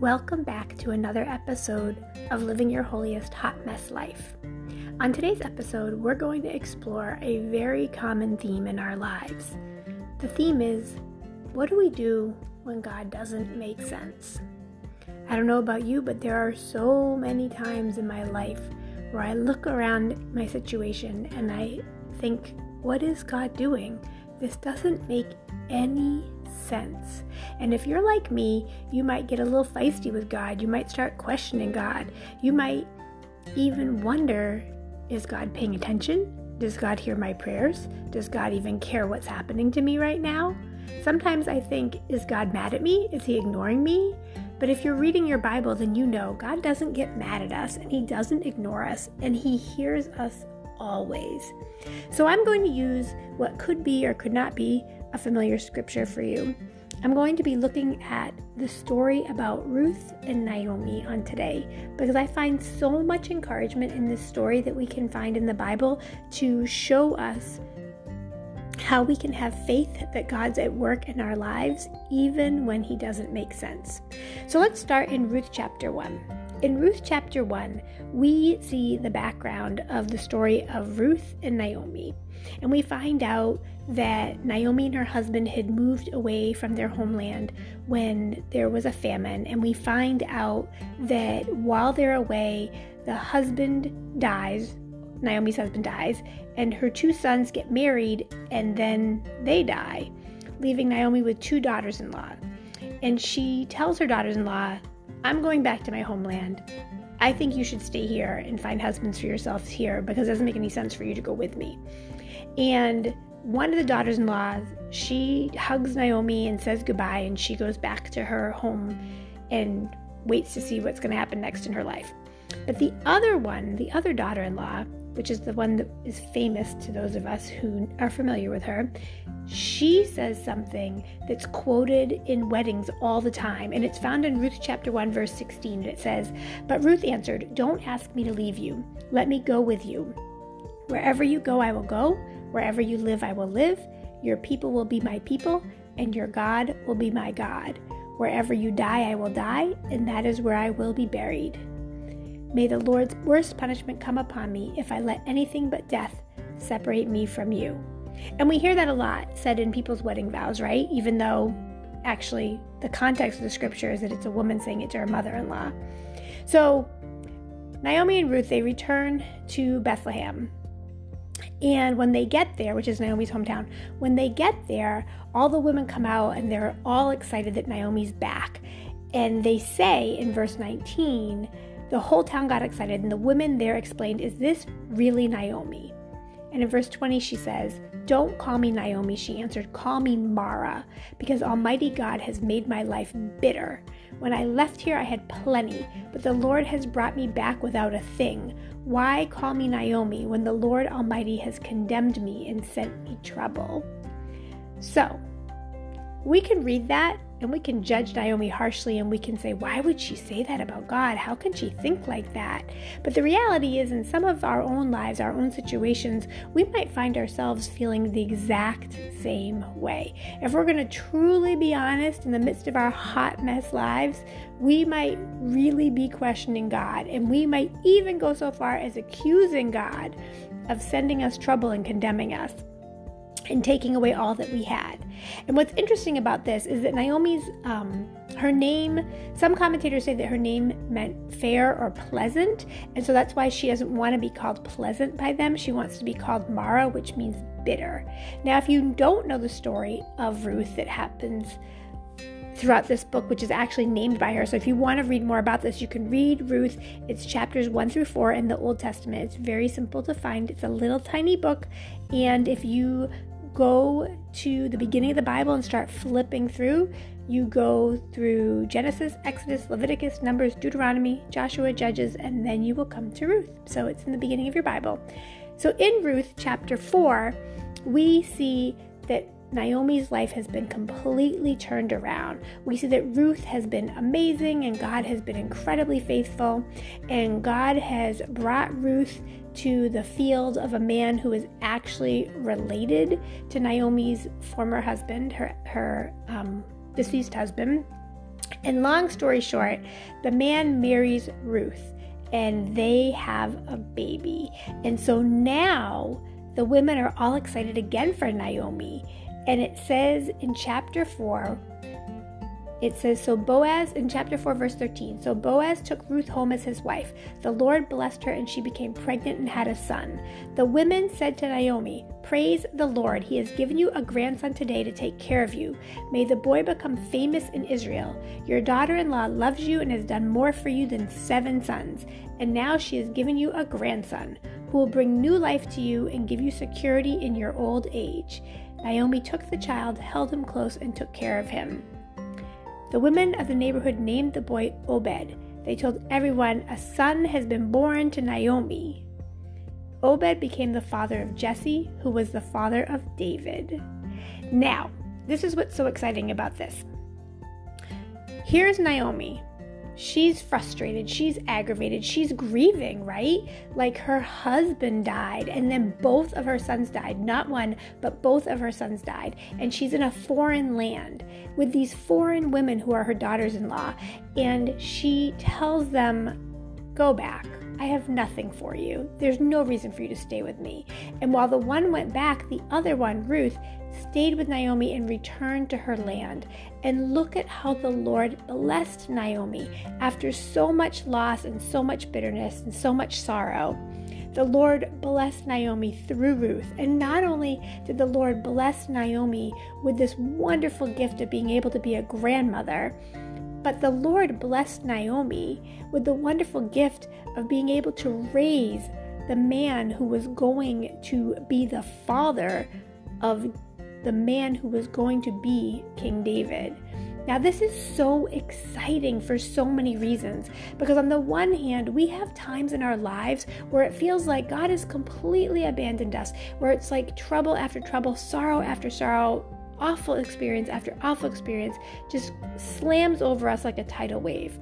Welcome back to another episode of Living Your Holiest Hot Mess Life. On today's episode, we're going to explore a very common theme in our lives. The theme is what do we do when God doesn't make sense? I don't know about you, but there are so many times in my life where I look around my situation and I think, what is God doing? This doesn't make any sense. And if you're like me, you might get a little feisty with God. You might start questioning God. You might even wonder is God paying attention? Does God hear my prayers? Does God even care what's happening to me right now? Sometimes I think, is God mad at me? Is he ignoring me? But if you're reading your Bible, then you know God doesn't get mad at us and he doesn't ignore us and he hears us always. So I'm going to use what could be or could not be a familiar scripture for you. I'm going to be looking at the story about Ruth and Naomi on today because I find so much encouragement in this story that we can find in the Bible to show us how we can have faith that God's at work in our lives even when He doesn't make sense. So let's start in Ruth chapter 1. In Ruth chapter 1, we see the background of the story of Ruth and Naomi. And we find out that Naomi and her husband had moved away from their homeland when there was a famine. And we find out that while they're away, the husband dies, Naomi's husband dies, and her two sons get married and then they die, leaving Naomi with two daughters in law. And she tells her daughters in law, I'm going back to my homeland. I think you should stay here and find husbands for yourselves here because it doesn't make any sense for you to go with me. And one of the daughters in law, she hugs Naomi and says goodbye, and she goes back to her home and waits to see what's going to happen next in her life. But the other one, the other daughter in law, which is the one that is famous to those of us who are familiar with her, she says something that's quoted in weddings all the time, and it's found in Ruth chapter 1, verse 16. And it says, But Ruth answered, Don't ask me to leave you. Let me go with you. Wherever you go, I will go. Wherever you live, I will live. Your people will be my people, and your God will be my God. Wherever you die, I will die, and that is where I will be buried. May the Lord's worst punishment come upon me if I let anything but death separate me from you. And we hear that a lot said in people's wedding vows, right? Even though actually the context of the scripture is that it's a woman saying it to her mother in law. So Naomi and Ruth, they return to Bethlehem. And when they get there, which is Naomi's hometown, when they get there, all the women come out and they're all excited that Naomi's back. And they say in verse 19, the whole town got excited, and the women there explained, Is this really Naomi? And in verse 20, she says, Don't call me Naomi, she answered, Call me Mara, because Almighty God has made my life bitter. When I left here, I had plenty, but the Lord has brought me back without a thing. Why call me Naomi when the Lord Almighty has condemned me and sent me trouble? So, we can read that and we can judge Naomi harshly and we can say, why would she say that about God? How can she think like that? But the reality is, in some of our own lives, our own situations, we might find ourselves feeling the exact same way. If we're going to truly be honest in the midst of our hot mess lives, we might really be questioning God and we might even go so far as accusing God of sending us trouble and condemning us and taking away all that we had. And what's interesting about this is that Naomi's, um, her name, some commentators say that her name meant fair or pleasant, and so that's why she doesn't want to be called pleasant by them. She wants to be called Mara, which means bitter. Now, if you don't know the story of Ruth that happens throughout this book, which is actually named by her. So if you want to read more about this, you can read Ruth. It's chapters 1 through 4 in the Old Testament. It's very simple to find. It's a little tiny book. And if you go to the beginning of the Bible and start flipping through, you go through Genesis, Exodus, Leviticus, Numbers, Deuteronomy, Joshua, Judges, and then you will come to Ruth. So it's in the beginning of your Bible. So in Ruth chapter 4, we see that Naomi's life has been completely turned around. We see that Ruth has been amazing and God has been incredibly faithful, and God has brought Ruth to the field of a man who is actually related to Naomi's former husband, her her um, deceased husband. And long story short, the man marries Ruth and they have a baby. And so now the women are all excited again for Naomi. And it says in chapter 4, it says, So Boaz, in chapter 4, verse 13, so Boaz took Ruth home as his wife. The Lord blessed her, and she became pregnant and had a son. The women said to Naomi, Praise the Lord, he has given you a grandson today to take care of you. May the boy become famous in Israel. Your daughter in law loves you and has done more for you than seven sons. And now she has given you a grandson, who will bring new life to you and give you security in your old age. Naomi took the child, held him close, and took care of him. The women of the neighborhood named the boy Obed. They told everyone, A son has been born to Naomi. Obed became the father of Jesse, who was the father of David. Now, this is what's so exciting about this. Here's Naomi, she's frustrated, she's aggravated, she's grieving, right? Like her husband died, and then both of her sons died. Not one, but both of her sons died. And she's in a foreign land with these foreign women who are her daughters in law. And she tells them, Go back. I have nothing for you. There's no reason for you to stay with me. And while the one went back, the other one, Ruth, stayed with Naomi and returned to her land. And look at how the Lord blessed Naomi after so much loss and so much bitterness and so much sorrow. The Lord blessed Naomi through Ruth. And not only did the Lord bless Naomi with this wonderful gift of being able to be a grandmother, but the Lord blessed Naomi with the wonderful gift of being able to raise the man who was going to be the father of the man who was going to be King David. Now, this is so exciting for so many reasons because, on the one hand, we have times in our lives where it feels like God has completely abandoned us, where it's like trouble after trouble, sorrow after sorrow, awful experience after awful experience just slams over us like a tidal wave.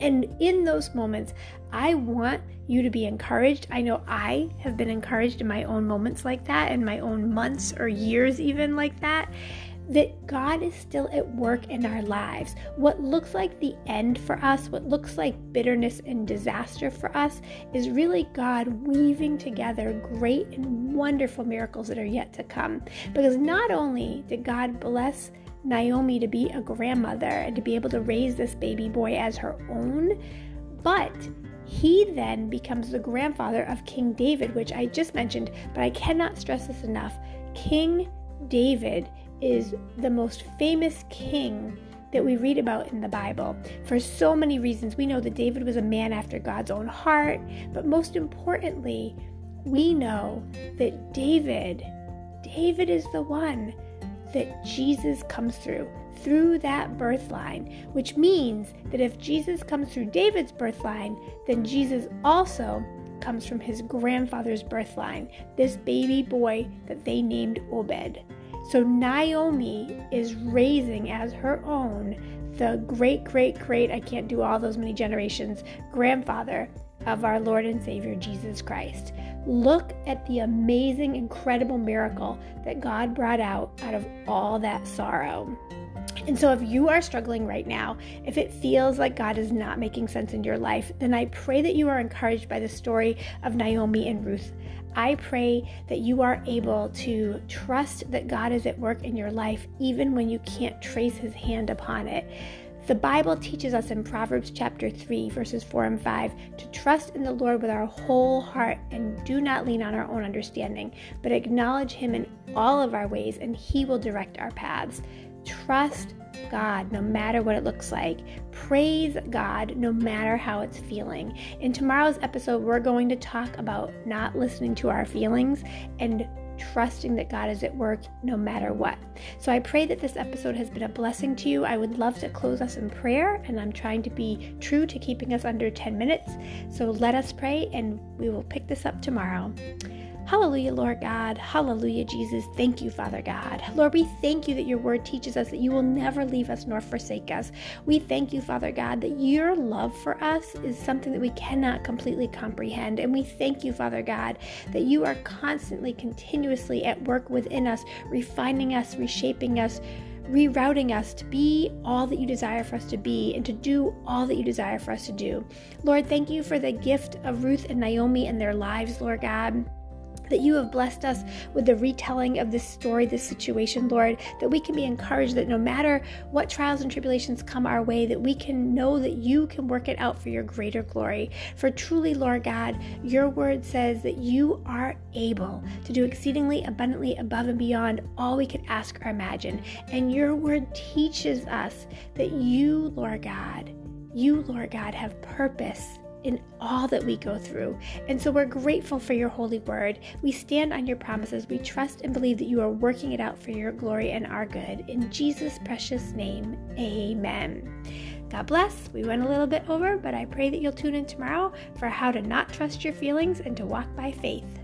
And in those moments, I want you to be encouraged. I know I have been encouraged in my own moments like that, in my own months or years, even like that that God is still at work in our lives. What looks like the end for us, what looks like bitterness and disaster for us, is really God weaving together great and wonderful miracles that are yet to come. Because not only did God bless Naomi to be a grandmother and to be able to raise this baby boy as her own, but he then becomes the grandfather of King David, which I just mentioned, but I cannot stress this enough. King David is the most famous king that we read about in the Bible for so many reasons. We know that David was a man after God's own heart, but most importantly, we know that David, David is the one that Jesus comes through, through that birth line, which means that if Jesus comes through David's birth line, then Jesus also comes from his grandfather's birth line, this baby boy that they named Obed. So Naomi is raising as her own the great, great, great, I can't do all those many generations, grandfather of our Lord and Savior Jesus Christ. Look at the amazing, incredible miracle that God brought out out of all that sorrow. And so, if you are struggling right now, if it feels like God is not making sense in your life, then I pray that you are encouraged by the story of Naomi and Ruth. I pray that you are able to trust that God is at work in your life even when you can't trace his hand upon it. The Bible teaches us in Proverbs chapter 3, verses 4 and 5, to trust in the Lord with our whole heart and do not lean on our own understanding, but acknowledge Him in all of our ways, and He will direct our paths. Trust God no matter what it looks like. Praise God no matter how it's feeling. In tomorrow's episode, we're going to talk about not listening to our feelings and trusting that God is at work no matter what. So I pray that this episode has been a blessing to you. I would love to close us in prayer, and I'm trying to be true to keeping us under 10 minutes. So let us pray, and we will pick this up tomorrow. Hallelujah, Lord God. Hallelujah, Jesus. Thank you, Father God. Lord, we thank you that your word teaches us that you will never leave us nor forsake us. We thank you, Father God, that your love for us is something that we cannot completely comprehend. And we thank you, Father God, that you are constantly, continuously at work within us, refining us, reshaping us rerouting us to be all that you desire for us to be and to do all that you desire for us to do. Lord, thank you for the gift of Ruth and Naomi and their lives, Lord God that you have blessed us with the retelling of this story, this situation, Lord, that we can be encouraged that no matter what trials and tribulations come our way, that we can know that you can work it out for your greater glory. For truly, Lord God, your word says that you are able to do exceedingly abundantly above and beyond all we could ask or imagine. And your word teaches us that you, Lord God, you, Lord God, have purpose in all that we go through. And so we're grateful for your holy word. We stand on your promises. We trust and believe that you are working it out for your glory and our good. In Jesus' precious name, amen. God bless. We went a little bit over, but I pray that you'll tune in tomorrow for how to not trust your feelings and to walk by faith.